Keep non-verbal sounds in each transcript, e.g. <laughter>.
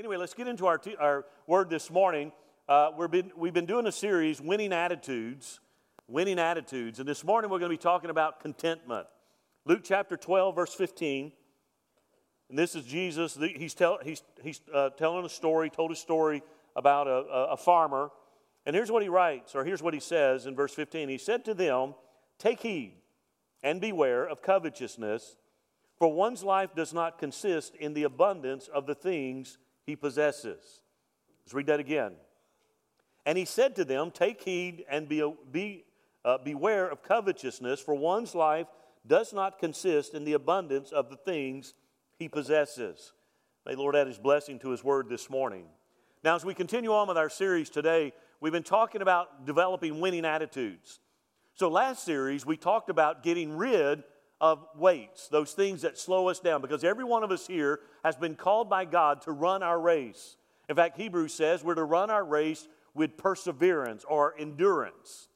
Anyway, let's get into our, t- our word this morning. Uh, we've, been, we've been doing a series, Winning Attitudes. Winning Attitudes. And this morning we're going to be talking about contentment. Luke chapter 12, verse 15. And this is Jesus. He's, tell, he's, he's uh, telling a story, told a story about a, a, a farmer. And here's what he writes, or here's what he says in verse 15. He said to them, Take heed and beware of covetousness, for one's life does not consist in the abundance of the things he possesses. Let's read that again. And he said to them, Take heed and be, be, uh, beware of covetousness, for one's life does not consist in the abundance of the things he possesses. May the Lord add his blessing to his word this morning. Now, as we continue on with our series today, we've been talking about developing winning attitudes. So, last series, we talked about getting rid of weights, those things that slow us down, because every one of us here has been called by God to run our race. In fact, Hebrews says we're to run our race with perseverance or endurance.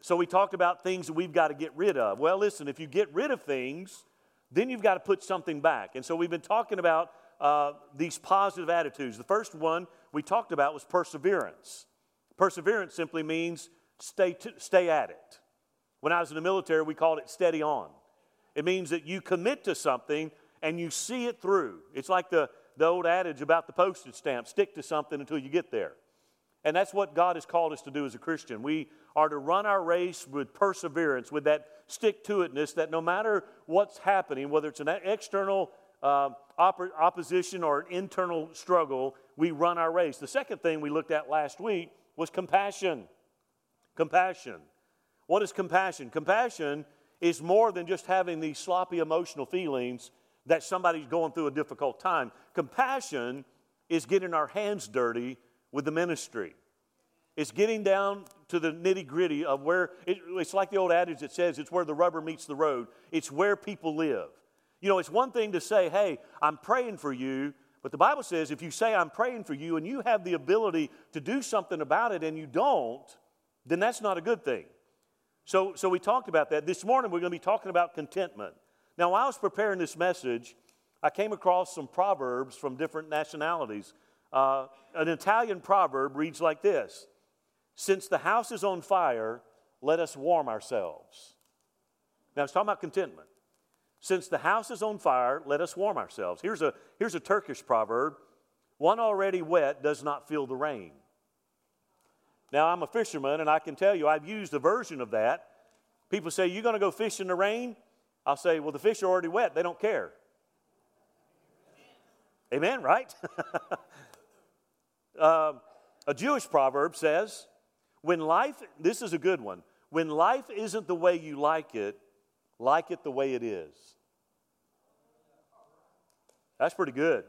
So we talked about things that we've got to get rid of. Well, listen, if you get rid of things, then you've got to put something back. And so we've been talking about uh, these positive attitudes. The first one we talked about was perseverance. Perseverance simply means stay, stay at it. When I was in the military, we called it steady on. It means that you commit to something and you see it through. It's like the, the old adage about the postage stamp stick to something until you get there. And that's what God has called us to do as a Christian. We are to run our race with perseverance, with that stick to itness, that no matter what's happening, whether it's an external uh, op- opposition or an internal struggle, we run our race. The second thing we looked at last week was compassion. Compassion. What is compassion? Compassion is more than just having these sloppy emotional feelings that somebody's going through a difficult time. Compassion is getting our hands dirty with the ministry. It's getting down to the nitty gritty of where it, it's like the old adage that says it's where the rubber meets the road. It's where people live. You know, it's one thing to say, hey, I'm praying for you, but the Bible says if you say, I'm praying for you, and you have the ability to do something about it and you don't, then that's not a good thing. So, so we talked about that. This morning we're going to be talking about contentment. Now, while I was preparing this message, I came across some proverbs from different nationalities. Uh, an Italian proverb reads like this Since the house is on fire, let us warm ourselves. Now, it's talking about contentment. Since the house is on fire, let us warm ourselves. Here's a, here's a Turkish proverb One already wet does not feel the rain. Now, I'm a fisherman, and I can tell you I've used a version of that. People say, You're going to go fish in the rain? I'll say, Well, the fish are already wet. They don't care. Amen, right? uh, <laughs> a Jewish proverb says, When life, this is a good one, when life isn't the way you like it, like it the way it is. That's pretty good.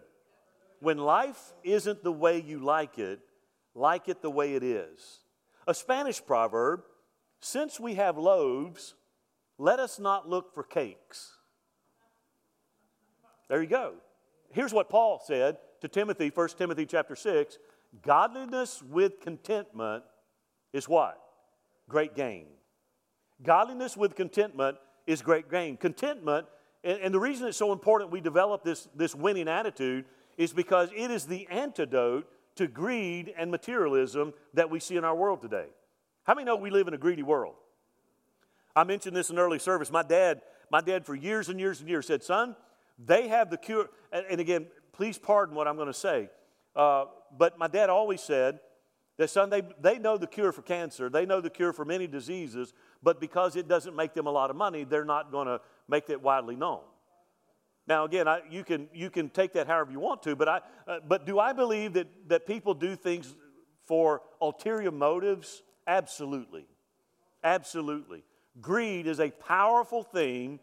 When life isn't the way you like it, like it the way it is. A Spanish proverb since we have loaves, let us not look for cakes. There you go. Here's what Paul said to Timothy, 1 Timothy chapter 6 Godliness with contentment is what? Great gain. Godliness with contentment is great gain. Contentment, and, and the reason it's so important we develop this, this winning attitude is because it is the antidote to greed and materialism that we see in our world today. How many know we live in a greedy world? I mentioned this in early service. My dad, my dad for years and years and years said, son, they have the cure. And, again, please pardon what I'm going to say. Uh, but my dad always said that, son, they, they know the cure for cancer. They know the cure for many diseases. But because it doesn't make them a lot of money, they're not going to make that widely known. Now, again, I, you, can, you can take that however you want to, but, I, uh, but do I believe that, that people do things for ulterior motives? Absolutely. Absolutely. Greed is a powerful thing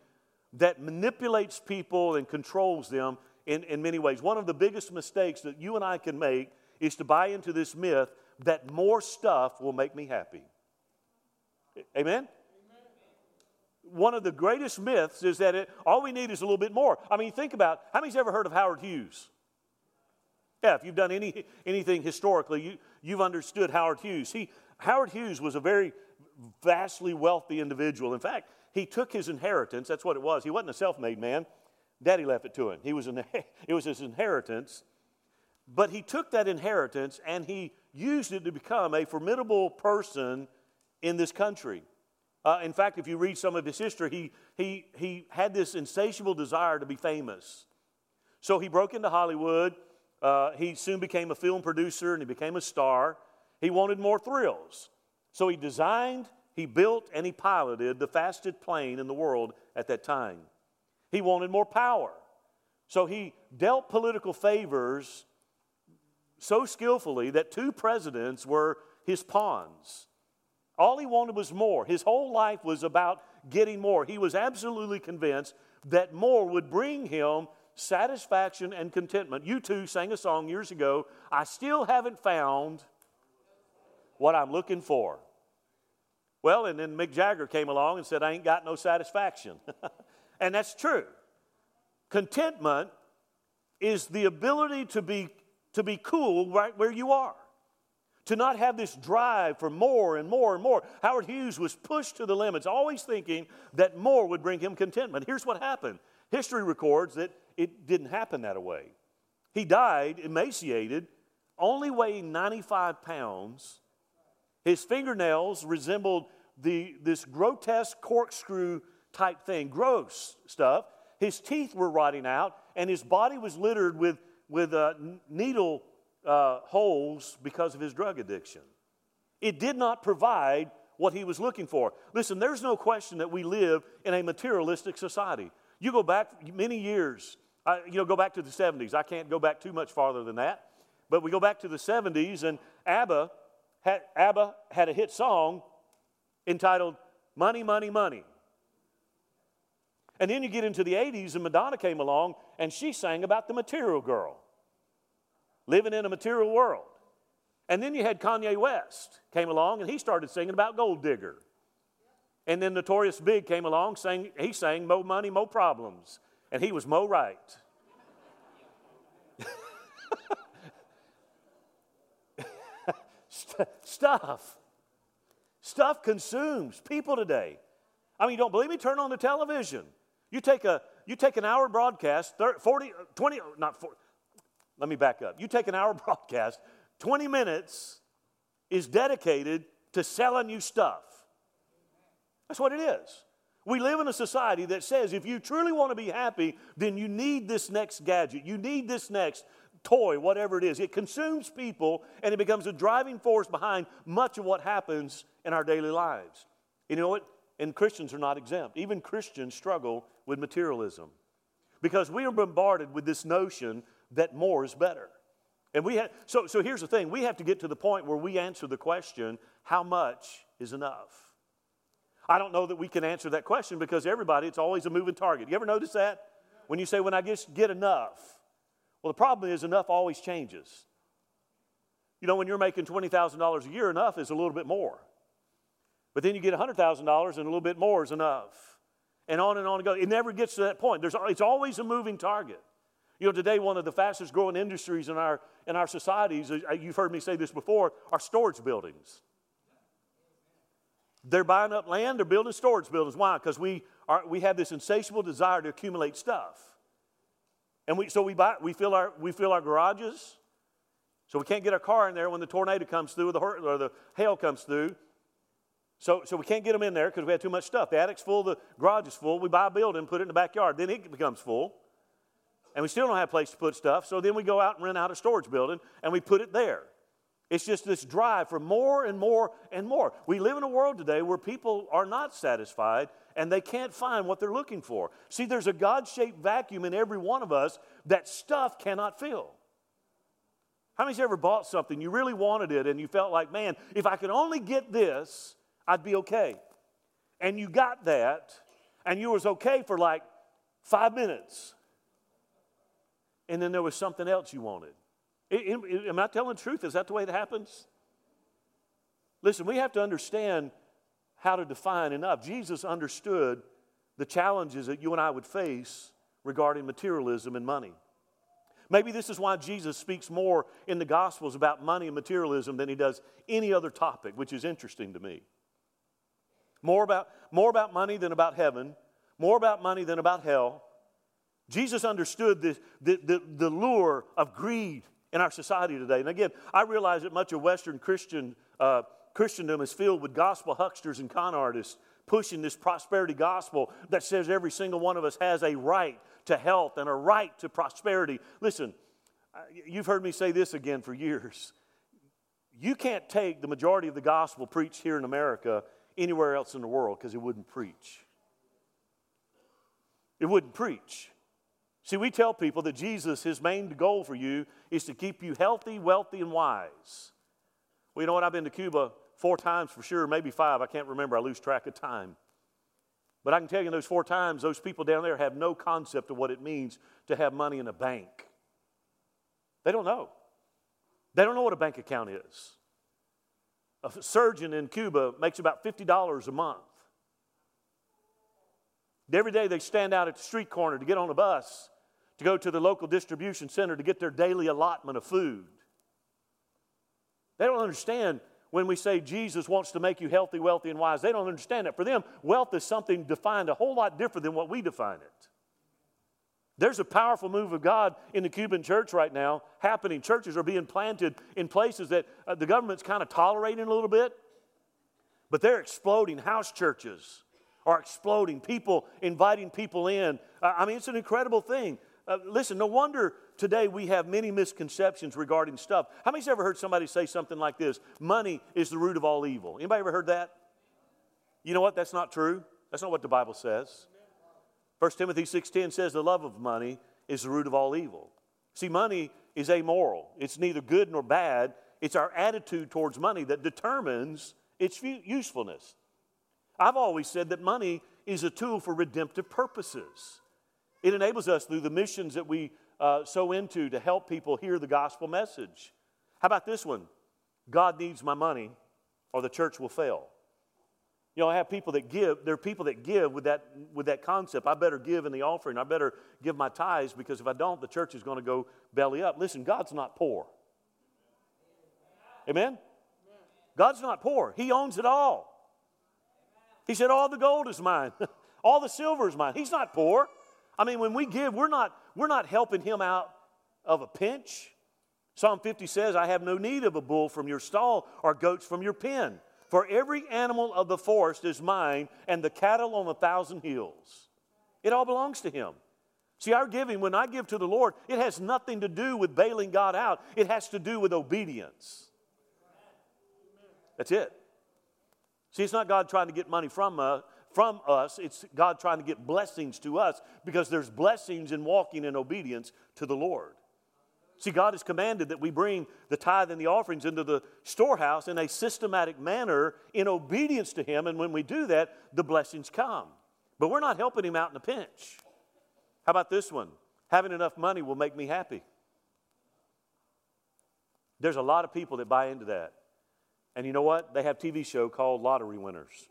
that manipulates people and controls them in, in many ways. One of the biggest mistakes that you and I can make is to buy into this myth that more stuff will make me happy. Amen? One of the greatest myths is that it, all we need is a little bit more. I mean, think about how many's ever heard of Howard Hughes? Yeah, if you've done any, anything historically, you, you've understood Howard Hughes. He, Howard Hughes was a very vastly wealthy individual. In fact, he took his inheritance, that's what it was. He wasn't a self made man, daddy left it to him. He was an, <laughs> it was his inheritance. But he took that inheritance and he used it to become a formidable person in this country. Uh, in fact, if you read some of his history, he, he, he had this insatiable desire to be famous. So he broke into Hollywood. Uh, he soon became a film producer and he became a star. He wanted more thrills. So he designed, he built, and he piloted the fastest plane in the world at that time. He wanted more power. So he dealt political favors so skillfully that two presidents were his pawns. All he wanted was more. His whole life was about getting more. He was absolutely convinced that more would bring him satisfaction and contentment. U2 sang a song years ago I still haven't found what I'm looking for. Well, and then Mick Jagger came along and said, I ain't got no satisfaction. <laughs> and that's true. Contentment is the ability to be, to be cool right where you are, to not have this drive for more and more and more. Howard Hughes was pushed to the limits, always thinking that more would bring him contentment. Here's what happened history records that it didn't happen that way. He died emaciated, only weighing 95 pounds. His fingernails resembled the, this grotesque corkscrew type thing, gross stuff. His teeth were rotting out, and his body was littered with, with uh, needle uh, holes because of his drug addiction. It did not provide what he was looking for. Listen, there's no question that we live in a materialistic society. You go back many years, uh, you know, go back to the 70s. I can't go back too much farther than that. But we go back to the 70s, and ABBA had, ABBA had a hit song entitled Money, Money, Money. And then you get into the 80s, and Madonna came along and she sang about the material girl living in a material world. And then you had Kanye West came along and he started singing about gold digger. And then Notorious Big came along, sang, he sang Mo Money, Mo Problems. And he was Mo Right. <laughs> Stuff. Stuff consumes people today. I mean, you don't believe me? Turn on the television. You take, a, you take an hour broadcast, 30, 40, 20, not 40, let me back up. You take an hour <laughs> broadcast, 20 minutes is dedicated to selling you stuff. That's what it is. We live in a society that says if you truly want to be happy, then you need this next gadget. You need this next toy, whatever it is. It consumes people and it becomes a driving force behind much of what happens in our daily lives. You know what? And Christians are not exempt. Even Christians struggle with materialism because we are bombarded with this notion that more is better. And we have, so, so here's the thing we have to get to the point where we answer the question how much is enough? I don't know that we can answer that question because everybody, it's always a moving target. You ever notice that? When you say, when I just get enough, well, the problem is enough always changes. You know, when you're making $20,000 a year, enough is a little bit more. But then you get $100,000 and a little bit more is enough. And on and on and go. It never gets to that point. There's, it's always a moving target. You know, today, one of the fastest growing industries in our, in our societies, uh, you've heard me say this before, are storage buildings. They're buying up land, they're building storage buildings. Why? Because we, are, we have this insatiable desire to accumulate stuff. And we, so we, buy, we, fill our, we fill our garages, so we can't get our car in there when the tornado comes through or the, or the hail comes through. So, so we can't get them in there because we have too much stuff. The attic's full, the garage is full. We buy a building, put it in the backyard. Then it becomes full. And we still don't have a place to put stuff. So then we go out and rent out a storage building and we put it there. It's just this drive for more and more and more. We live in a world today where people are not satisfied and they can't find what they're looking for. See, there's a God shaped vacuum in every one of us that stuff cannot fill. How many's ever bought something, you really wanted it, and you felt like, man, if I could only get this, I'd be okay. And you got that, and you was okay for like five minutes. And then there was something else you wanted. Am I telling the truth? Is that the way it happens? Listen, we have to understand how to define enough. Jesus understood the challenges that you and I would face regarding materialism and money. Maybe this is why Jesus speaks more in the Gospels about money and materialism than he does any other topic, which is interesting to me. More about, more about money than about heaven, more about money than about hell. Jesus understood the, the, the, the lure of greed in our society today. And again, I realize that much of Western Christian uh, Christendom is filled with gospel hucksters and con artists pushing this prosperity gospel that says every single one of us has a right to health and a right to prosperity. Listen, you've heard me say this again for years. You can't take the majority of the gospel preached here in America anywhere else in the world because it wouldn't preach. It wouldn't preach. See, we tell people that Jesus, his main goal for you is to keep you healthy, wealthy, and wise. Well, you know what? I've been to Cuba four times for sure, maybe five. I can't remember. I lose track of time. But I can tell you in those four times, those people down there have no concept of what it means to have money in a bank. They don't know. They don't know what a bank account is. A surgeon in Cuba makes about $50 a month. Every day they stand out at the street corner to get on a bus to go to the local distribution center to get their daily allotment of food. They don't understand when we say Jesus wants to make you healthy, wealthy, and wise. They don't understand that. For them, wealth is something defined a whole lot different than what we define it. There's a powerful move of God in the Cuban church right now happening. Churches are being planted in places that uh, the government's kind of tolerating a little bit, but they're exploding. House churches are exploding, people inviting people in. I mean, it's an incredible thing. Uh, listen, no wonder today we have many misconceptions regarding stuff. How many's ever heard somebody say something like this? Money is the root of all evil. Anybody ever heard that? You know what? That's not true. That's not what the Bible says. 1 Timothy 6:10 says the love of money is the root of all evil. See, money is amoral. It's neither good nor bad. It's our attitude towards money that determines its usefulness. I've always said that money is a tool for redemptive purposes. It enables us through the missions that we uh, sow into to help people hear the gospel message. How about this one? God needs my money or the church will fail. You know, I have people that give, there are people that give with that, with that concept. I better give in the offering. I better give my tithes because if I don't, the church is going to go belly up. Listen, God's not poor. Amen? God's not poor. He owns it all. He said, All the gold is mine, <laughs> all the silver is mine. He's not poor. I mean, when we give, we're not, we're not helping him out of a pinch. Psalm 50 says, I have no need of a bull from your stall or goats from your pen. For every animal of the forest is mine, and the cattle on a thousand hills. It all belongs to Him. See, our giving, when I give to the Lord, it has nothing to do with bailing God out, it has to do with obedience. That's it. See, it's not God trying to get money from, uh, from us, it's God trying to get blessings to us because there's blessings in walking in obedience to the Lord. See, God has commanded that we bring the tithe and the offerings into the storehouse in a systematic manner in obedience to Him. And when we do that, the blessings come. But we're not helping Him out in a pinch. How about this one? Having enough money will make me happy. There's a lot of people that buy into that. And you know what? They have TV show called Lottery Winners.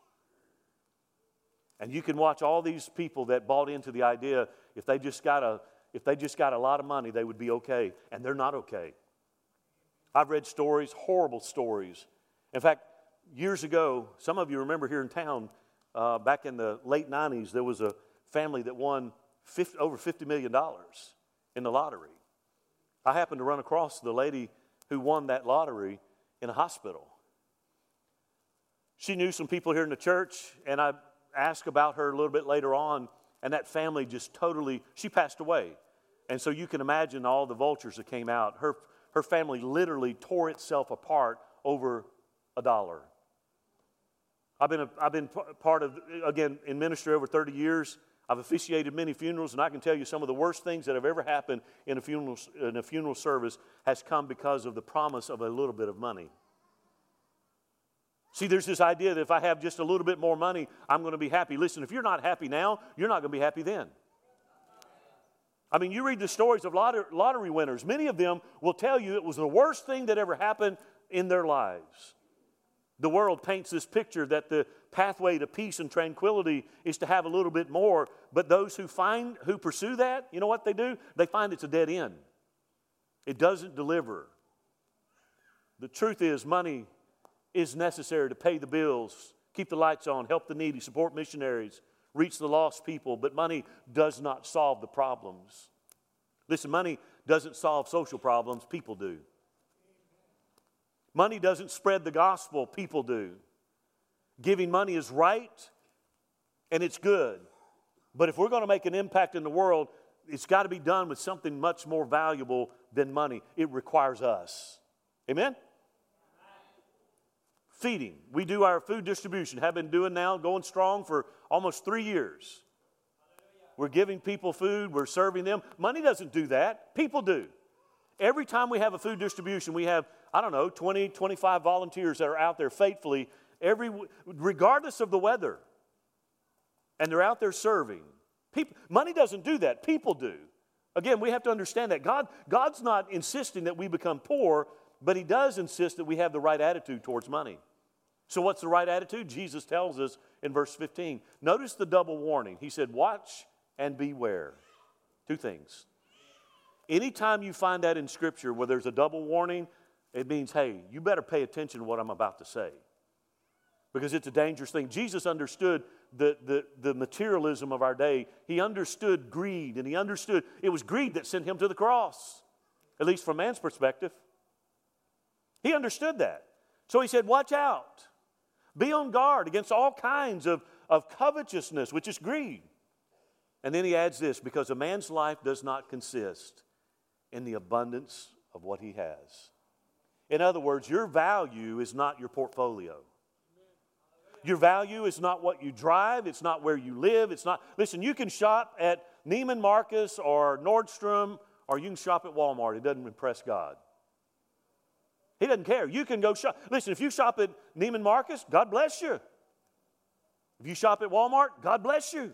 And you can watch all these people that bought into the idea if they just got a if they just got a lot of money, they would be okay. And they're not okay. I've read stories, horrible stories. In fact, years ago, some of you remember here in town, uh, back in the late 90s, there was a family that won 50, over $50 million in the lottery. I happened to run across the lady who won that lottery in a hospital. She knew some people here in the church, and I asked about her a little bit later on, and that family just totally, she passed away. And so you can imagine all the vultures that came out. Her, her family literally tore itself apart over a dollar. I've been, a, I've been part of, again, in ministry over 30 years. I've officiated many funerals, and I can tell you some of the worst things that have ever happened in a funeral, in a funeral service has come because of the promise of a little bit of money. See, there's this idea that if I have just a little bit more money, I'm going to be happy. Listen, if you're not happy now, you're not going to be happy then. I mean, you read the stories of lottery winners. Many of them will tell you it was the worst thing that ever happened in their lives. The world paints this picture that the pathway to peace and tranquility is to have a little bit more, but those who find who pursue that, you know what they do? They find it's a dead end. It doesn't deliver. The truth is money is necessary to pay the bills, keep the lights on, help the needy, support missionaries, reach the lost people, but money does not solve the problems. Listen, money doesn't solve social problems, people do. Money doesn't spread the gospel, people do. Giving money is right and it's good. But if we're going to make an impact in the world, it's got to be done with something much more valuable than money. It requires us. Amen? Feeding. We do our food distribution, have been doing now, going strong for almost three years. We're giving people food, we're serving them. Money doesn't do that, people do. Every time we have a food distribution, we have, I don't know, 20, 25 volunteers that are out there faithfully, every, regardless of the weather. And they're out there serving. People, money doesn't do that, people do. Again, we have to understand that God, God's not insisting that we become poor, but He does insist that we have the right attitude towards money. So, what's the right attitude? Jesus tells us in verse 15. Notice the double warning. He said, Watch and beware. Two things. Anytime you find that in Scripture where there's a double warning, it means, hey, you better pay attention to what I'm about to say. Because it's a dangerous thing. Jesus understood the, the, the materialism of our day. He understood greed, and he understood it was greed that sent him to the cross, at least from man's perspective. He understood that. So he said, Watch out. Be on guard against all kinds of, of covetousness, which is greed. And then he adds this because a man's life does not consist in the abundance of what he has. In other words, your value is not your portfolio. Your value is not what you drive, it's not where you live, it's not. Listen, you can shop at Neiman Marcus or Nordstrom or you can shop at Walmart. It doesn't impress God. He doesn't care. You can go shop. Listen, if you shop at Neiman Marcus, God bless you. If you shop at Walmart, God bless you.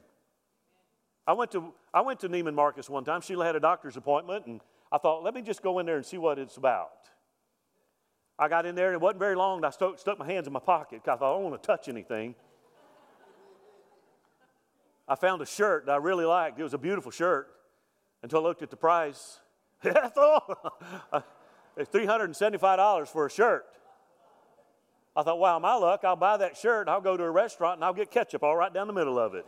I went to, I went to Neiman Marcus one time. Sheila had a doctor's appointment, and I thought, let me just go in there and see what it's about. I got in there, and it wasn't very long, I stuck, stuck my hands in my pocket because I thought, I don't want to touch anything. I found a shirt that I really liked. It was a beautiful shirt until I looked at the price. <laughs> All. It's $375 for a shirt. I thought, wow, my luck, I'll buy that shirt, I'll go to a restaurant, and I'll get ketchup all right down the middle of it.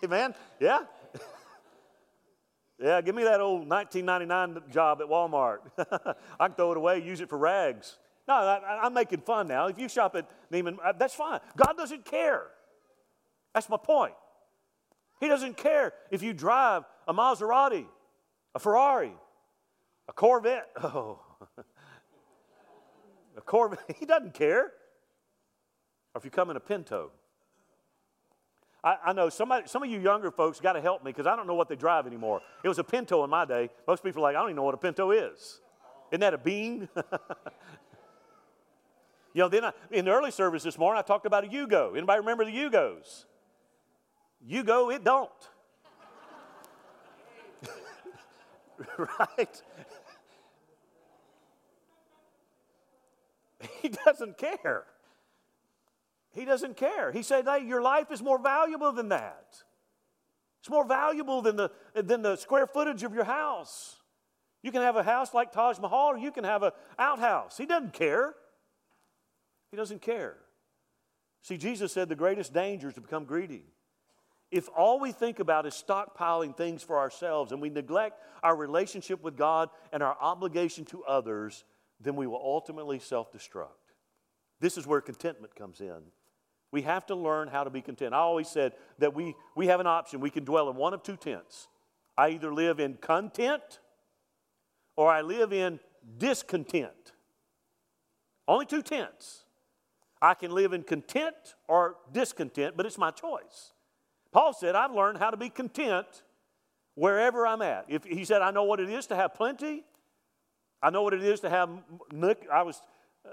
<laughs> Man, yeah? yeah, give me that old 1999 job at Walmart. <laughs> I can throw it away, use it for rags. No, I, am making fun now. If you shop at Neiman, uh, that's fine. God doesn't care. That's my point. He doesn't care if you drive a Maserati, a Ferrari, a Corvette. <laughs> Oh, a Corvette. <laughs> He doesn't care. Or if you come in a Pinto. I, I know somebody, some of you younger folks got to help me because I don't know what they drive anymore. It was a Pinto in my day. Most people are like, I don't even know what a Pinto is. Isn't that a bean? <laughs> you know, then I, in the early service this morning, I talked about a Yugo. Anybody remember the Yugos? Yugo, it don't. <laughs> right? He doesn't care. He doesn't care. He said, hey, your life is more valuable than that. It's more valuable than the, than the square footage of your house. You can have a house like Taj Mahal or you can have an outhouse. He doesn't care. He doesn't care. See, Jesus said the greatest danger is to become greedy. If all we think about is stockpiling things for ourselves and we neglect our relationship with God and our obligation to others, then we will ultimately self destruct. This is where contentment comes in. We have to learn how to be content. I always said that we, we have an option. We can dwell in one of two tents. I either live in content or I live in discontent. Only two tents. I can live in content or discontent, but it's my choice. Paul said, I've learned how to be content wherever I'm at. If he said, I know what it is to have plenty, I know what it is to have. I was,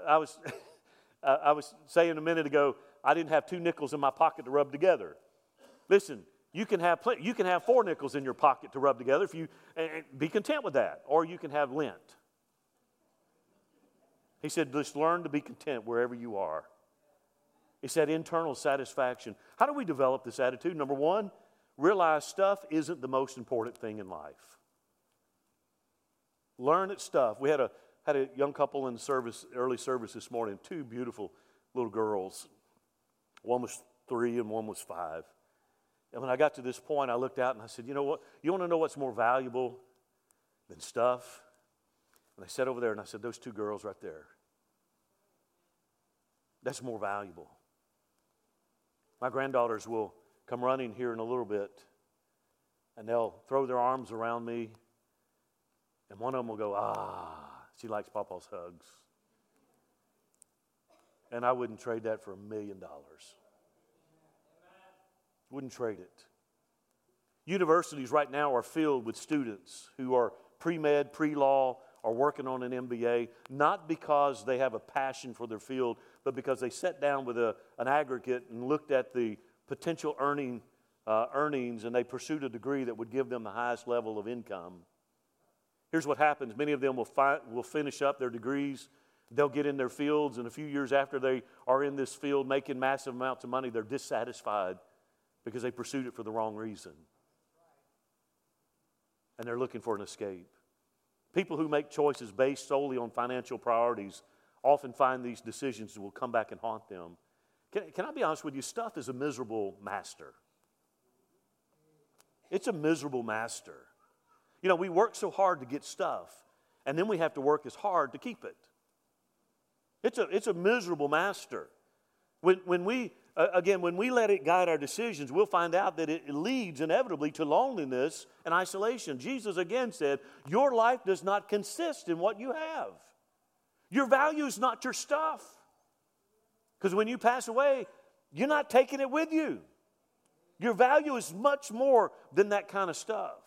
I was, <laughs> I was saying a minute ago, I didn't have two nickels in my pocket to rub together. Listen, you can have plenty, you can have four nickels in your pocket to rub together if you be content with that, or you can have lint. He said, just learn to be content wherever you are. It's that internal satisfaction. How do we develop this attitude? Number one, realize stuff isn't the most important thing in life. Learn it stuff. We had a had a young couple in service, early service this morning, two beautiful little girls. One was three and one was five. And when I got to this point, I looked out and I said, You know what? You want to know what's more valuable than stuff? And I sat over there and I said, Those two girls right there. That's more valuable. My granddaughters will come running here in a little bit and they'll throw their arms around me. And one of them will go, Ah, she likes Papa's hugs. And I wouldn't trade that for a million dollars. Wouldn't trade it. Universities right now are filled with students who are pre med, pre law, are working on an MBA, not because they have a passion for their field, but because they sat down with a, an aggregate and looked at the potential earning, uh, earnings and they pursued a degree that would give them the highest level of income. Here's what happens many of them will, fi- will finish up their degrees. They'll get in their fields, and a few years after they are in this field making massive amounts of money, they're dissatisfied because they pursued it for the wrong reason. And they're looking for an escape. People who make choices based solely on financial priorities often find these decisions will come back and haunt them. Can, can I be honest with you? Stuff is a miserable master. It's a miserable master. You know, we work so hard to get stuff, and then we have to work as hard to keep it. It's a, it's a miserable master. When, when we uh, again, when we let it guide our decisions, we'll find out that it leads inevitably to loneliness and isolation. Jesus again said, Your life does not consist in what you have. Your value is not your stuff. Because when you pass away, you're not taking it with you. Your value is much more than that kind of stuff.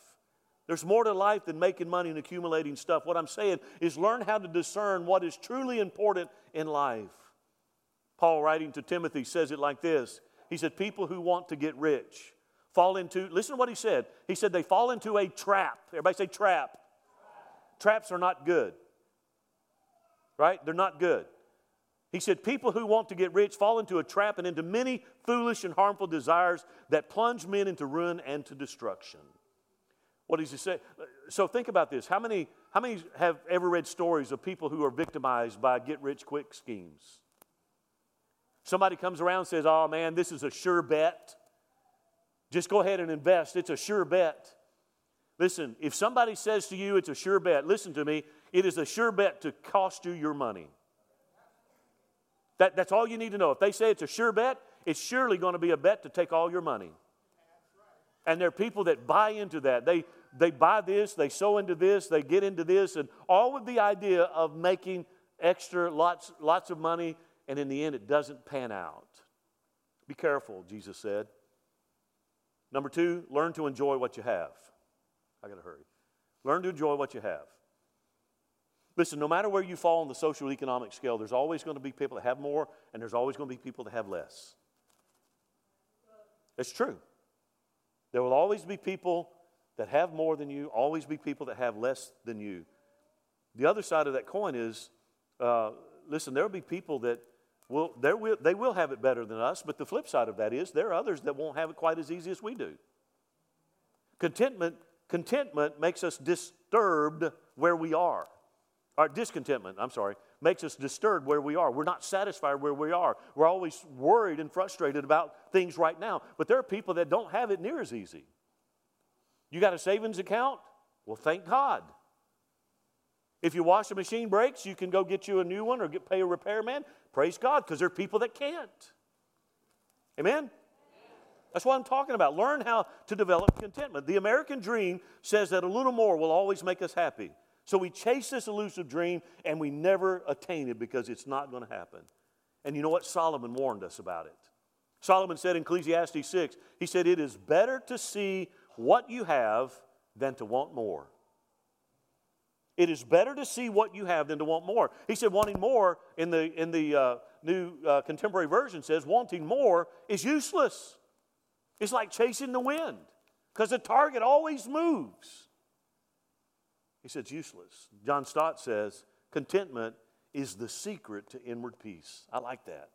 There's more to life than making money and accumulating stuff. What I'm saying is learn how to discern what is truly important in life. Paul, writing to Timothy, says it like this He said, People who want to get rich fall into, listen to what he said. He said, they fall into a trap. Everybody say trap. Traps are not good, right? They're not good. He said, People who want to get rich fall into a trap and into many foolish and harmful desires that plunge men into ruin and to destruction. What does he say? So think about this. How many, how many have ever read stories of people who are victimized by get rich quick schemes? Somebody comes around and says, Oh man, this is a sure bet. Just go ahead and invest. It's a sure bet. Listen, if somebody says to you it's a sure bet, listen to me, it is a sure bet to cost you your money. That, that's all you need to know. If they say it's a sure bet, it's surely going to be a bet to take all your money. And there are people that buy into that. They, they buy this, they sow into this, they get into this, and all with the idea of making extra lots, lots of money and in the end it doesn't pan out. Be careful, Jesus said. Number two, learn to enjoy what you have. I got to hurry. Learn to enjoy what you have. Listen, no matter where you fall on the social economic scale, there's always going to be people that have more, and there's always going to be people that have less. It's true. There will always be people that have more than you, always be people that have less than you. The other side of that coin is uh, listen, there will be people that will, there will, they will have it better than us, but the flip side of that is there are others that won't have it quite as easy as we do. Contentment, contentment makes us disturbed where we are. Or discontentment, I'm sorry, makes us disturbed where we are. We're not satisfied where we are. We're always worried and frustrated about things right now. But there are people that don't have it near as easy. You got a savings account? Well, thank God. If your washing machine breaks, you can go get you a new one or get, pay a repairman. Praise God, because there are people that can't. Amen? That's what I'm talking about. Learn how to develop contentment. The American dream says that a little more will always make us happy. So we chase this elusive dream and we never attain it because it's not going to happen. And you know what? Solomon warned us about it. Solomon said in Ecclesiastes 6, he said, It is better to see what you have than to want more. It is better to see what you have than to want more. He said, wanting more in the, in the uh, New uh, Contemporary Version says, wanting more is useless. It's like chasing the wind because the target always moves. He it's useless. John Stott says, contentment is the secret to inward peace. I like that.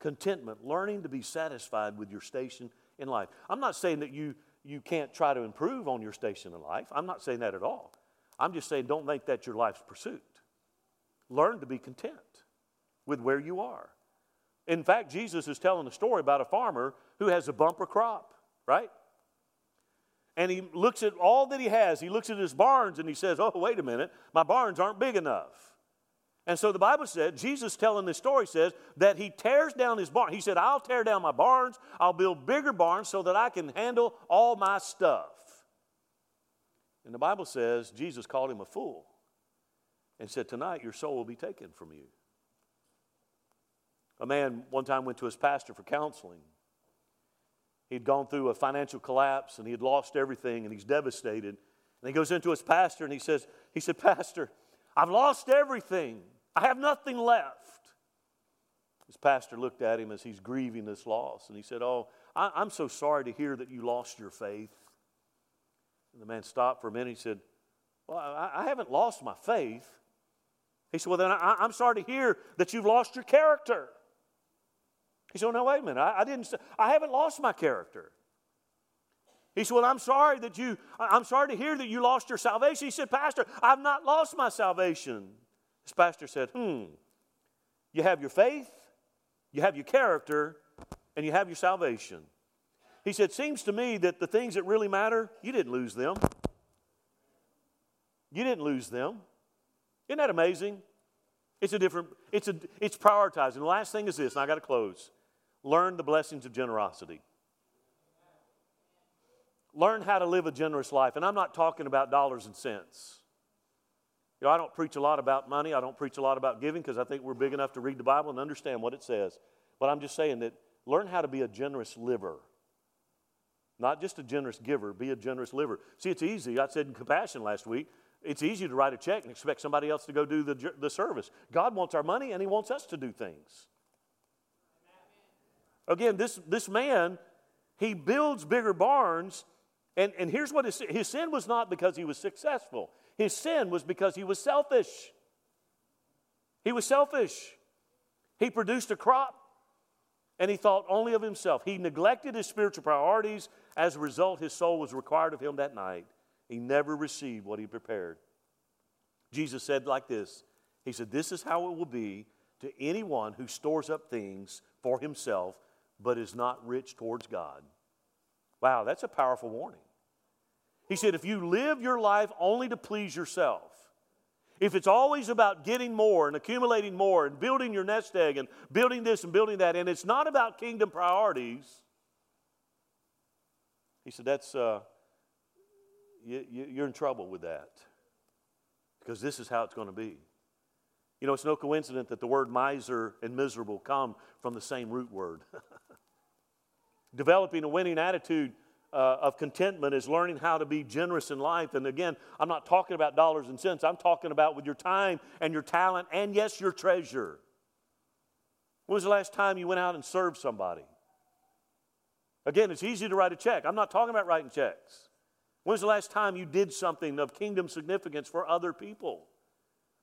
Contentment, learning to be satisfied with your station in life. I'm not saying that you, you can't try to improve on your station in life. I'm not saying that at all. I'm just saying, don't make that your life's pursuit. Learn to be content with where you are. In fact, Jesus is telling a story about a farmer who has a bumper crop, right? And he looks at all that he has. He looks at his barns and he says, Oh, wait a minute, my barns aren't big enough. And so the Bible said, Jesus telling this story says that he tears down his barn. He said, I'll tear down my barns, I'll build bigger barns so that I can handle all my stuff. And the Bible says Jesus called him a fool and said, Tonight your soul will be taken from you. A man one time went to his pastor for counseling. He'd gone through a financial collapse and he had lost everything and he's devastated. And he goes into his pastor and he says, he said, Pastor, I've lost everything. I have nothing left. His pastor looked at him as he's grieving this loss and he said, Oh, I, am so sorry to hear that you lost your faith. And the man stopped for a minute. and He said, Well, I, I haven't lost my faith. He said, Well, then I, I'm sorry to hear that you've lost your character. He said, no, wait a minute. I, I didn't, I haven't lost my character. He said, Well, I'm sorry that you, I'm sorry to hear that you lost your salvation. He said, Pastor, I've not lost my salvation. His pastor said, Hmm, you have your faith, you have your character, and you have your salvation. He said, Seems to me that the things that really matter, you didn't lose them. You didn't lose them. Isn't that amazing? It's a different, it's a it's prioritizing. The last thing is this, and I gotta close. Learn the blessings of generosity. Learn how to live a generous life. And I'm not talking about dollars and cents. You know, I don't preach a lot about money. I don't preach a lot about giving because I think we're big enough to read the Bible and understand what it says. But I'm just saying that learn how to be a generous liver. Not just a generous giver, be a generous liver. See, it's easy. I said in compassion last week, it's easy to write a check and expect somebody else to go do the, the service. God wants our money and He wants us to do things. Again, this, this man, he builds bigger barns, and, and here's what his, his sin was not because he was successful. His sin was because he was selfish. He was selfish. He produced a crop and he thought only of himself. He neglected his spiritual priorities. As a result, his soul was required of him that night. He never received what he prepared. Jesus said like this He said, This is how it will be to anyone who stores up things for himself but is not rich towards God. Wow, that's a powerful warning. He said, if you live your life only to please yourself, if it's always about getting more and accumulating more and building your nest egg and building this and building that, and it's not about kingdom priorities, he said, that's, uh, you, you're in trouble with that because this is how it's going to be. You know, it's no coincidence that the word miser and miserable come from the same root word. <laughs> Developing a winning attitude uh, of contentment is learning how to be generous in life. And again, I'm not talking about dollars and cents, I'm talking about with your time and your talent and, yes, your treasure. When was the last time you went out and served somebody? Again, it's easy to write a check. I'm not talking about writing checks. When was the last time you did something of kingdom significance for other people?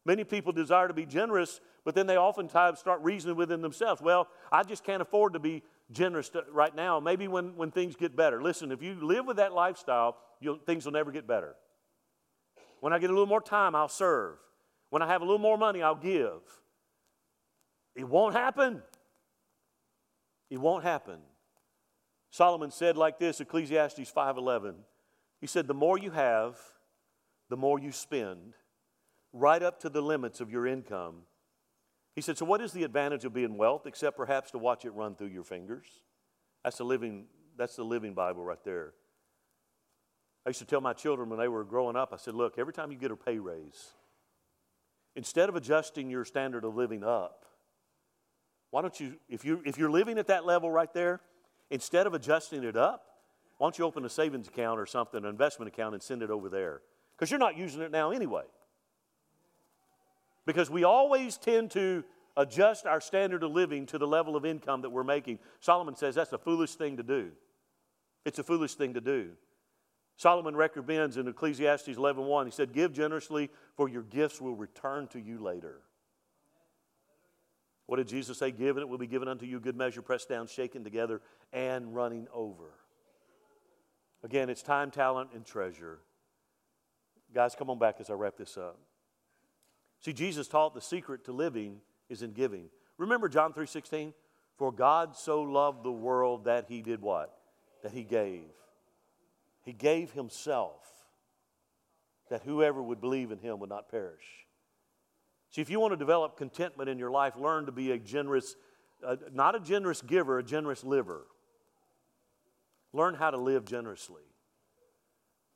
Many people desire to be generous, but then they oftentimes start reasoning within themselves. Well, I just can't afford to be generous to, right now. Maybe when, when things get better. Listen, if you live with that lifestyle, things will never get better. When I get a little more time, I'll serve. When I have a little more money, I'll give. It won't happen. It won't happen. Solomon said like this, Ecclesiastes 5:11. He said, "The more you have, the more you spend, right up to the limits of your income." He said, So, what is the advantage of being wealth except perhaps to watch it run through your fingers? That's the living, that's the living Bible right there. I used to tell my children when they were growing up, I said, Look, every time you get a pay raise, instead of adjusting your standard of living up, why don't you, if, you, if you're living at that level right there, instead of adjusting it up, why don't you open a savings account or something, an investment account, and send it over there? Because you're not using it now anyway. Because we always tend to adjust our standard of living to the level of income that we're making. Solomon says that's a foolish thing to do. It's a foolish thing to do. Solomon recommends in Ecclesiastes 11:1, he said, "Give generously, for your gifts will return to you later." What did Jesus say? Give and it will be given unto you, good measure, pressed down, shaken together, and running over. Again, it's time, talent, and treasure. Guys, come on back as I wrap this up. See, Jesus taught the secret to living is in giving. Remember John 3:16? For God so loved the world that he did what? That he gave. He gave himself that whoever would believe in him would not perish. See, if you want to develop contentment in your life, learn to be a generous, uh, not a generous giver, a generous liver. Learn how to live generously.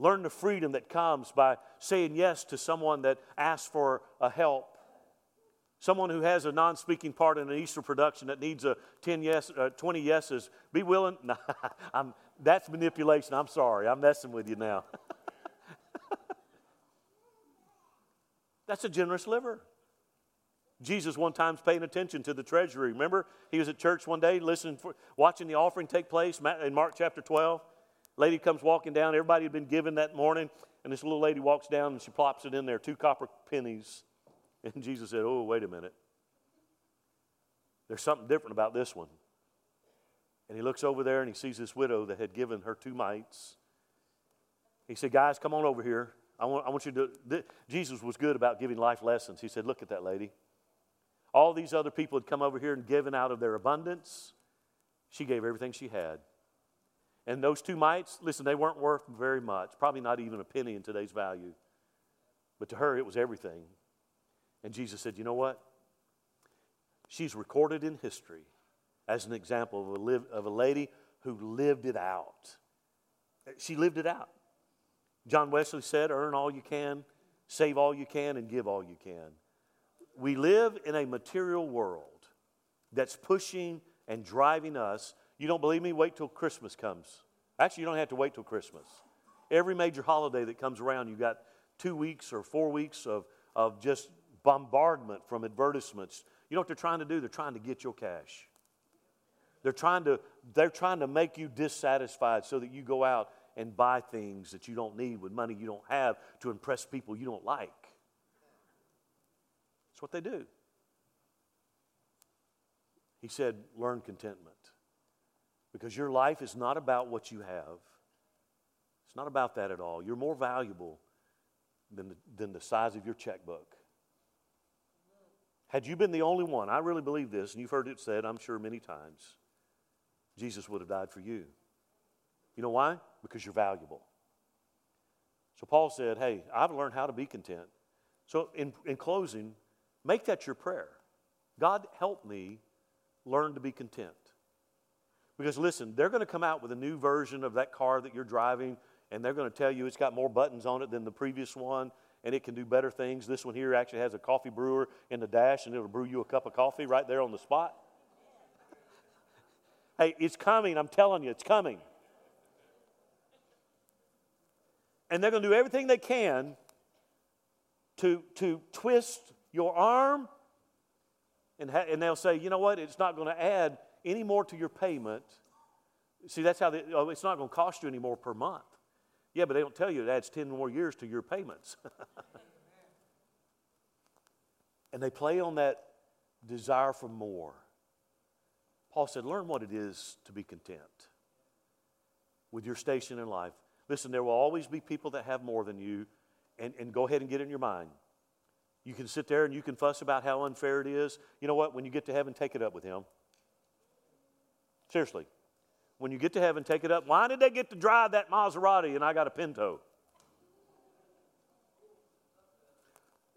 Learn the freedom that comes by saying yes to someone that asks for a help. Someone who has a non speaking part in an Easter production that needs a 10 yes, uh, 20 yeses. Be willing. <laughs> Nah, I'm, that's manipulation. I'm sorry. I'm messing with you now. <laughs> that's a generous liver. Jesus one time's paying attention to the treasury. Remember, he was at church one day, listening, for, watching the offering take place in Mark chapter 12. Lady comes walking down. Everybody had been given that morning, and this little lady walks down and she plops it in there, two copper pennies. And Jesus said, "Oh, wait a minute. There's something different about this one." And he looks over there and he sees this widow that had given her two mites. He said, "Guys, come on over here. I want, I want you to." Th- Jesus was good about giving life lessons. He said, "Look at that lady." All these other people had come over here and given out of their abundance. She gave everything she had. And those two mites, listen, they weren't worth very much, probably not even a penny in today's value. But to her, it was everything. And Jesus said, You know what? She's recorded in history as an example of a, live, of a lady who lived it out. She lived it out. John Wesley said, Earn all you can, save all you can, and give all you can. We live in a material world that's pushing and driving us you don't believe me? Wait till Christmas comes. Actually, you don't have to wait till Christmas. Every major holiday that comes around, you've got two weeks or four weeks of, of just bombardment from advertisements. You know what they're trying to do? They're trying to get your cash. They're trying to, they're trying to make you dissatisfied so that you go out and buy things that you don't need with money you don't have to impress people you don't like. That's what they do. He said, learn contentment. Because your life is not about what you have. It's not about that at all. You're more valuable than the, than the size of your checkbook. Had you been the only one, I really believe this, and you've heard it said, I'm sure, many times, Jesus would have died for you. You know why? Because you're valuable. So Paul said, Hey, I've learned how to be content. So, in, in closing, make that your prayer. God, help me learn to be content. Because listen, they're going to come out with a new version of that car that you're driving, and they're going to tell you it's got more buttons on it than the previous one, and it can do better things. This one here actually has a coffee brewer in the dash, and it'll brew you a cup of coffee right there on the spot. <laughs> hey, it's coming. I'm telling you, it's coming. And they're going to do everything they can to, to twist your arm, and, ha- and they'll say, you know what, it's not going to add any more to your payment. See, that's how they, oh, it's not going to cost you any more per month. Yeah, but they don't tell you it adds 10 more years to your payments. <laughs> and they play on that desire for more. Paul said, Learn what it is to be content with your station in life. Listen, there will always be people that have more than you, and, and go ahead and get in your mind. You can sit there and you can fuss about how unfair it is. You know what? When you get to heaven, take it up with him. Seriously. When you get to heaven, take it up. Why did they get to drive that Maserati and I got a Pinto?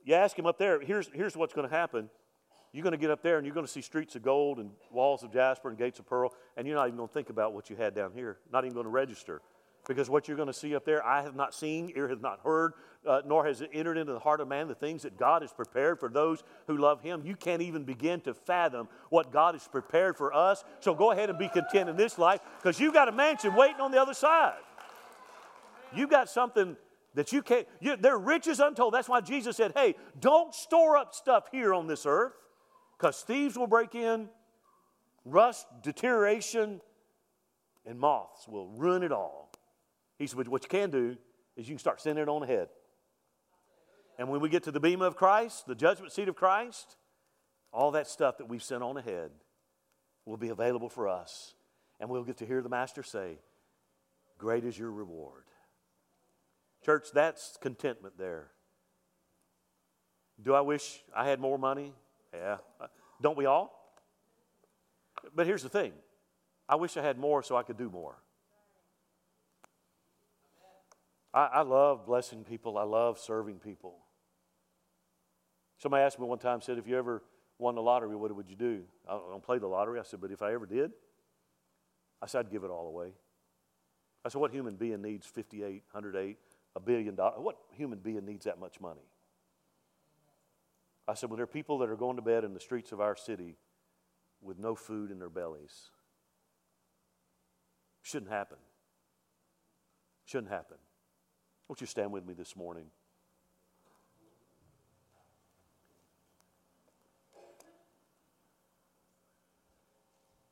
You ask him up there, here's, here's what's going to happen. You're going to get up there and you're going to see streets of gold and walls of jasper and gates of pearl, and you're not even going to think about what you had down here, not even going to register. Because what you're going to see up there, I have not seen, ear has not heard, uh, nor has it entered into the heart of man the things that God has prepared for those who love Him. You can't even begin to fathom what God has prepared for us. So go ahead and be content in this life because you've got a mansion waiting on the other side. You've got something that you can't, you, they're riches untold. That's why Jesus said, hey, don't store up stuff here on this earth because thieves will break in, rust, deterioration, and moths will ruin it all. He said, What you can do is you can start sending it on ahead. And when we get to the bema of Christ, the judgment seat of Christ, all that stuff that we've sent on ahead will be available for us. And we'll get to hear the Master say, Great is your reward. Church, that's contentment there. Do I wish I had more money? Yeah. Don't we all? But here's the thing I wish I had more so I could do more. I, I love blessing people, I love serving people. Somebody asked me one time, said, if you ever won the lottery, what would you do? I don't play the lottery. I said, but if I ever did, I said, I'd give it all away. I said, what human being needs 58, 108, a billion dollars? What human being needs that much money? I said, well, there are people that are going to bed in the streets of our city with no food in their bellies. Shouldn't happen. Shouldn't happen. Won't you stand with me this morning?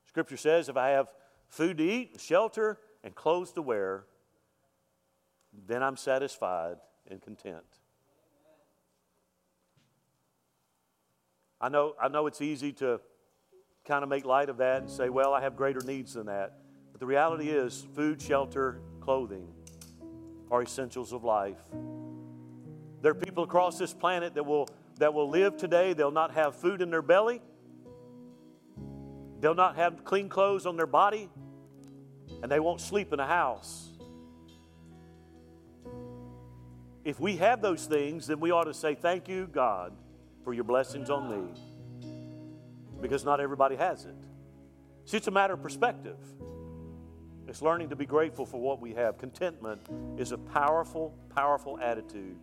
Scripture says, if I have food to eat, shelter, and clothes to wear, then I'm satisfied and content. I know, I know it's easy to kind of make light of that and say, well, I have greater needs than that. But the reality is, food, shelter, clothing are essentials of life. There are people across this planet that will, that will live today, they'll not have food in their belly, they'll not have clean clothes on their body, and they won't sleep in a house. If we have those things, then we ought to say, Thank you, God, for your blessings on me. Because not everybody has it. See, it's a matter of perspective. It's learning to be grateful for what we have. Contentment is a powerful, powerful attitude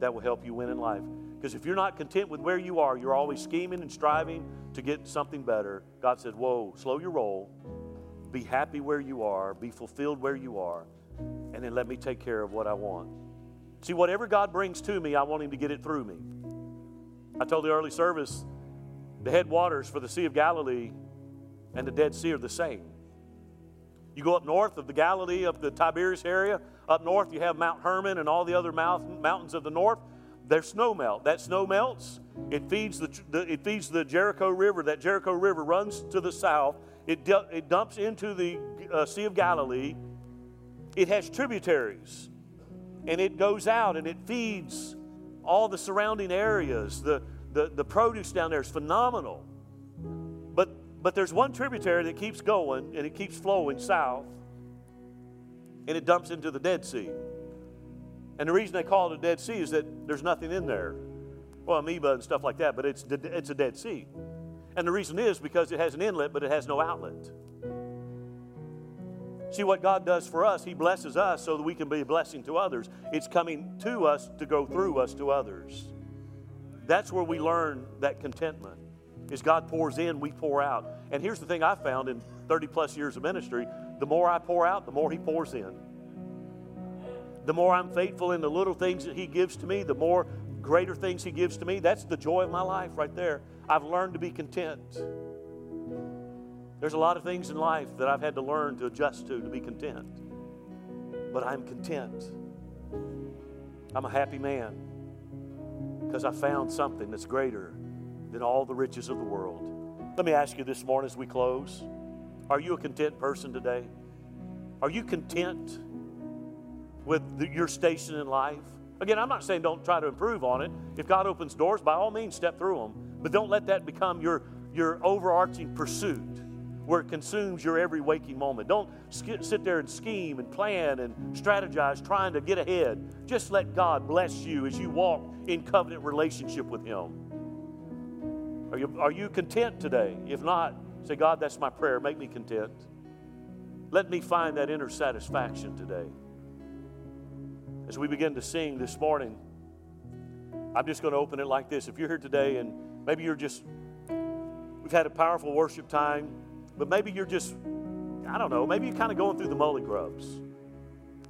that will help you win in life. Because if you're not content with where you are, you're always scheming and striving to get something better. God said, Whoa, slow your roll. Be happy where you are. Be fulfilled where you are. And then let me take care of what I want. See, whatever God brings to me, I want Him to get it through me. I told the early service the headwaters for the Sea of Galilee and the Dead Sea are the same. You go up north of the Galilee, of the Tiberias area, up north you have Mount Hermon and all the other mountains of the north. There's snow melt. That snow melts. It feeds the, it feeds the Jericho River. That Jericho River runs to the south. It, it dumps into the uh, Sea of Galilee. It has tributaries, and it goes out and it feeds all the surrounding areas. The, the, the produce down there is phenomenal. But, there's one tributary that keeps going and it keeps flowing south, and it dumps into the Dead Sea. And the reason they call it a Dead Sea is that there's nothing in there. Well, amoeba and stuff like that, but it's, it's a Dead Sea. And the reason is because it has an inlet, but it has no outlet. See what God does for us, He blesses us so that we can be a blessing to others. It's coming to us to go through us to others. That's where we learn that contentment. As God pours in, we pour out. And here's the thing I found in 30 plus years of ministry the more I pour out, the more He pours in. The more I'm faithful in the little things that He gives to me, the more greater things He gives to me. That's the joy of my life right there. I've learned to be content. There's a lot of things in life that I've had to learn to adjust to to be content. But I'm content. I'm a happy man because I found something that's greater than all the riches of the world. Let me ask you this morning as we close Are you a content person today? Are you content with the, your station in life? Again, I'm not saying don't try to improve on it. If God opens doors, by all means, step through them. But don't let that become your, your overarching pursuit where it consumes your every waking moment. Don't sit there and scheme and plan and strategize trying to get ahead. Just let God bless you as you walk in covenant relationship with Him. Are you, are you content today? If not, say, God, that's my prayer. Make me content. Let me find that inner satisfaction today. As we begin to sing this morning, I'm just going to open it like this. If you're here today and maybe you're just, we've had a powerful worship time, but maybe you're just, I don't know, maybe you're kind of going through the molly grubs.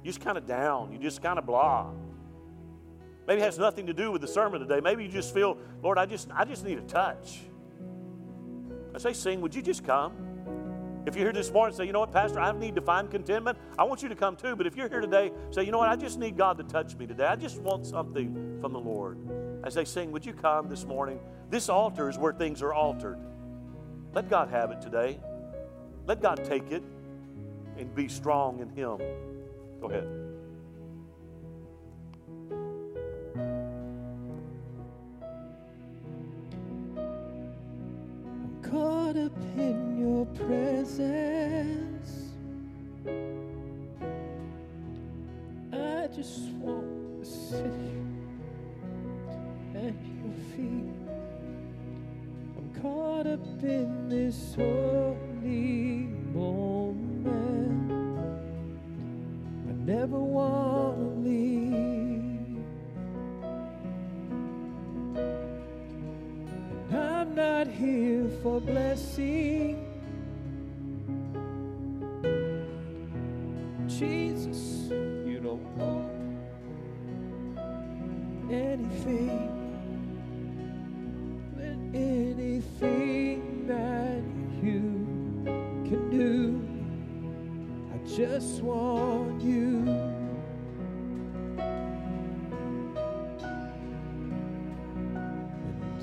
You're just kind of down. You're just kind of blah. Maybe it has nothing to do with the sermon today. Maybe you just feel, Lord, I just, I just need a touch. I say, sing, would you just come? If you're here this morning say, you know what, Pastor, I need to find contentment, I want you to come too. But if you're here today, say, you know what, I just need God to touch me today. I just want something from the Lord. As they sing, would you come this morning? This altar is where things are altered. Let God have it today. Let God take it and be strong in Him. Go ahead. caught up in your presence. I just want to sit here at your feet. I'm caught up in this holy moment. I never want to leave. I'm not here for blessing. Jesus, you don't want anything. Anything that you can do. I just want you.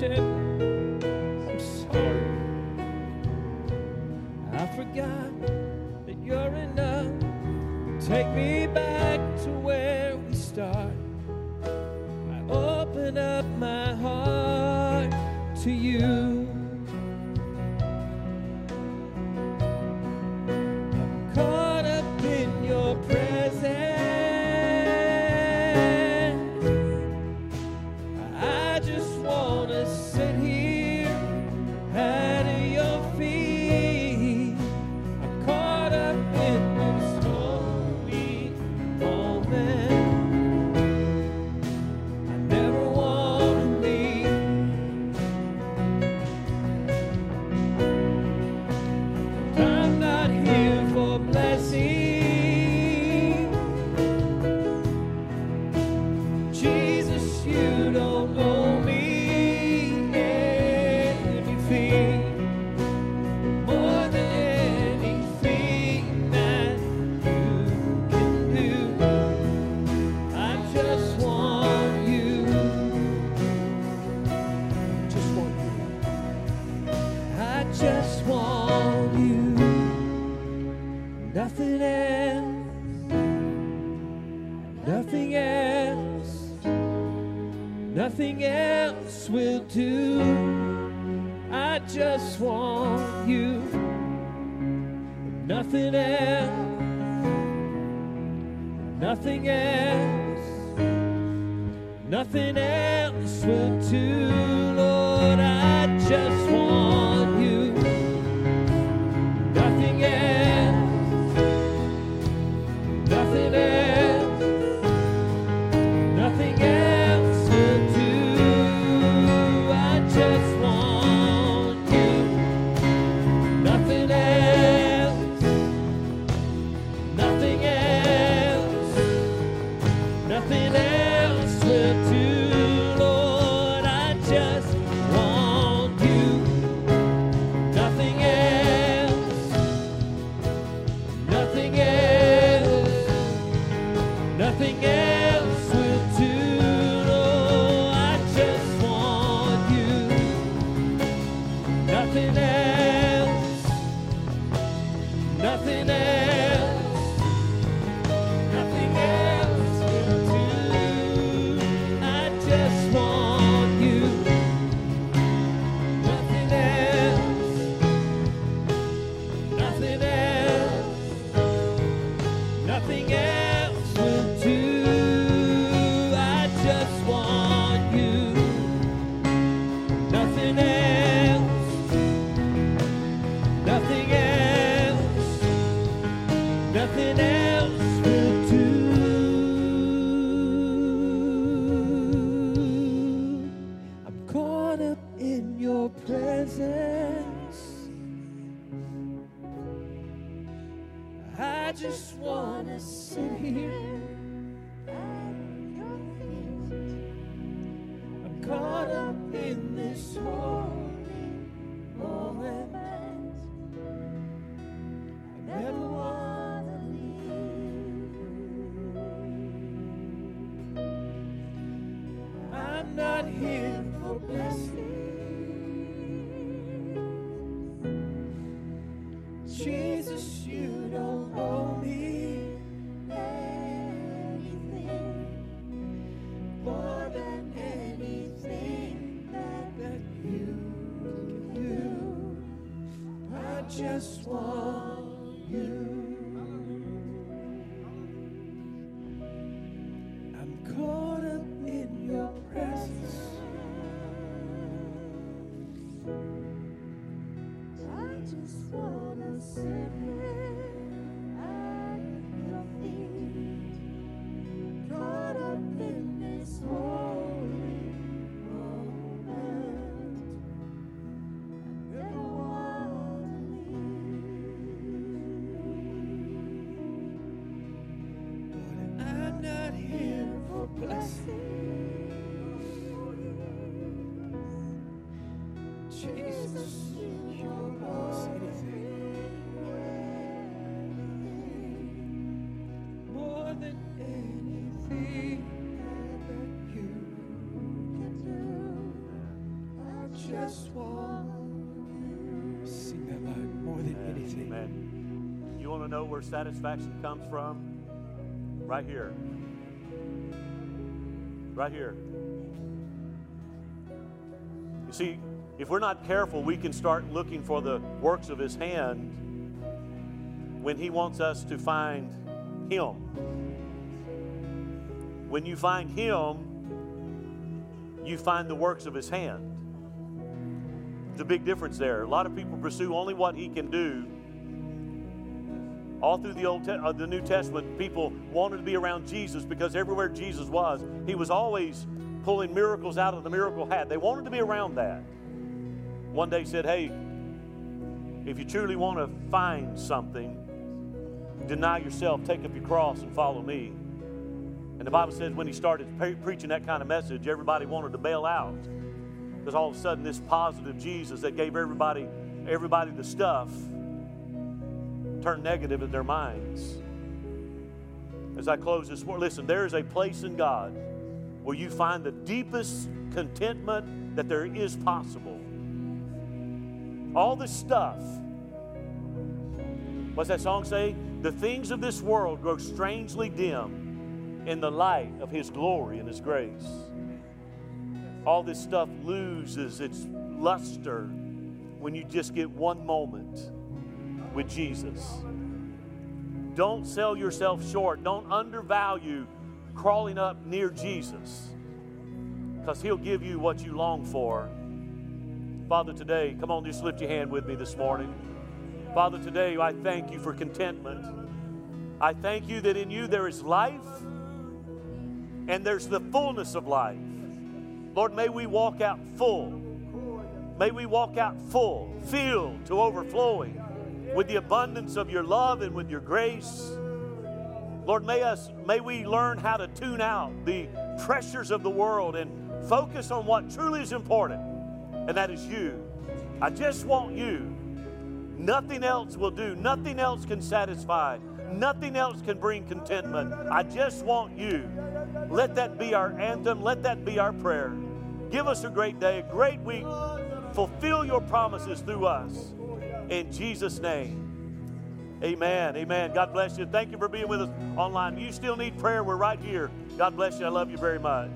worship where satisfaction comes from? Right here. Right here. You see, if we're not careful, we can start looking for the works of His hand when He wants us to find Him. When you find Him, you find the works of His hand. There's a big difference there. A lot of people pursue only what He can do. All through the Old, Te- uh, the New Testament, people wanted to be around Jesus because everywhere Jesus was, He was always pulling miracles out of the miracle hat. They wanted to be around that. One day he said, "Hey, if you truly want to find something, deny yourself, take up your cross, and follow me." And the Bible says when he started pre- preaching that kind of message, everybody wanted to bail out because all of a sudden this positive Jesus that gave everybody everybody the stuff turned negative in their minds. As I close this morning, listen, there is a place in God where you find the deepest contentment that there is possible. All this stuff. What's that song say? The things of this world grow strangely dim in the light of His glory and His grace. All this stuff loses its luster when you just get one moment with Jesus. Don't sell yourself short. Don't undervalue crawling up near Jesus because He'll give you what you long for. Father, today, come on, just lift your hand with me this morning. Father, today I thank you for contentment. I thank you that in you there is life and there's the fullness of life. Lord, may we walk out full. May we walk out full, filled to overflowing with the abundance of your love and with your grace. Lord, may us may we learn how to tune out the pressures of the world and focus on what truly is important, and that is you. I just want you. Nothing else will do. Nothing else can satisfy. Nothing else can bring contentment. I just want you. Let that be our anthem. Let that be our prayer. Give us a great day, a great week. Fulfill your promises through us. In Jesus' name. Amen. Amen. God bless you. Thank you for being with us online. You still need prayer. We're right here. God bless you. I love you very much.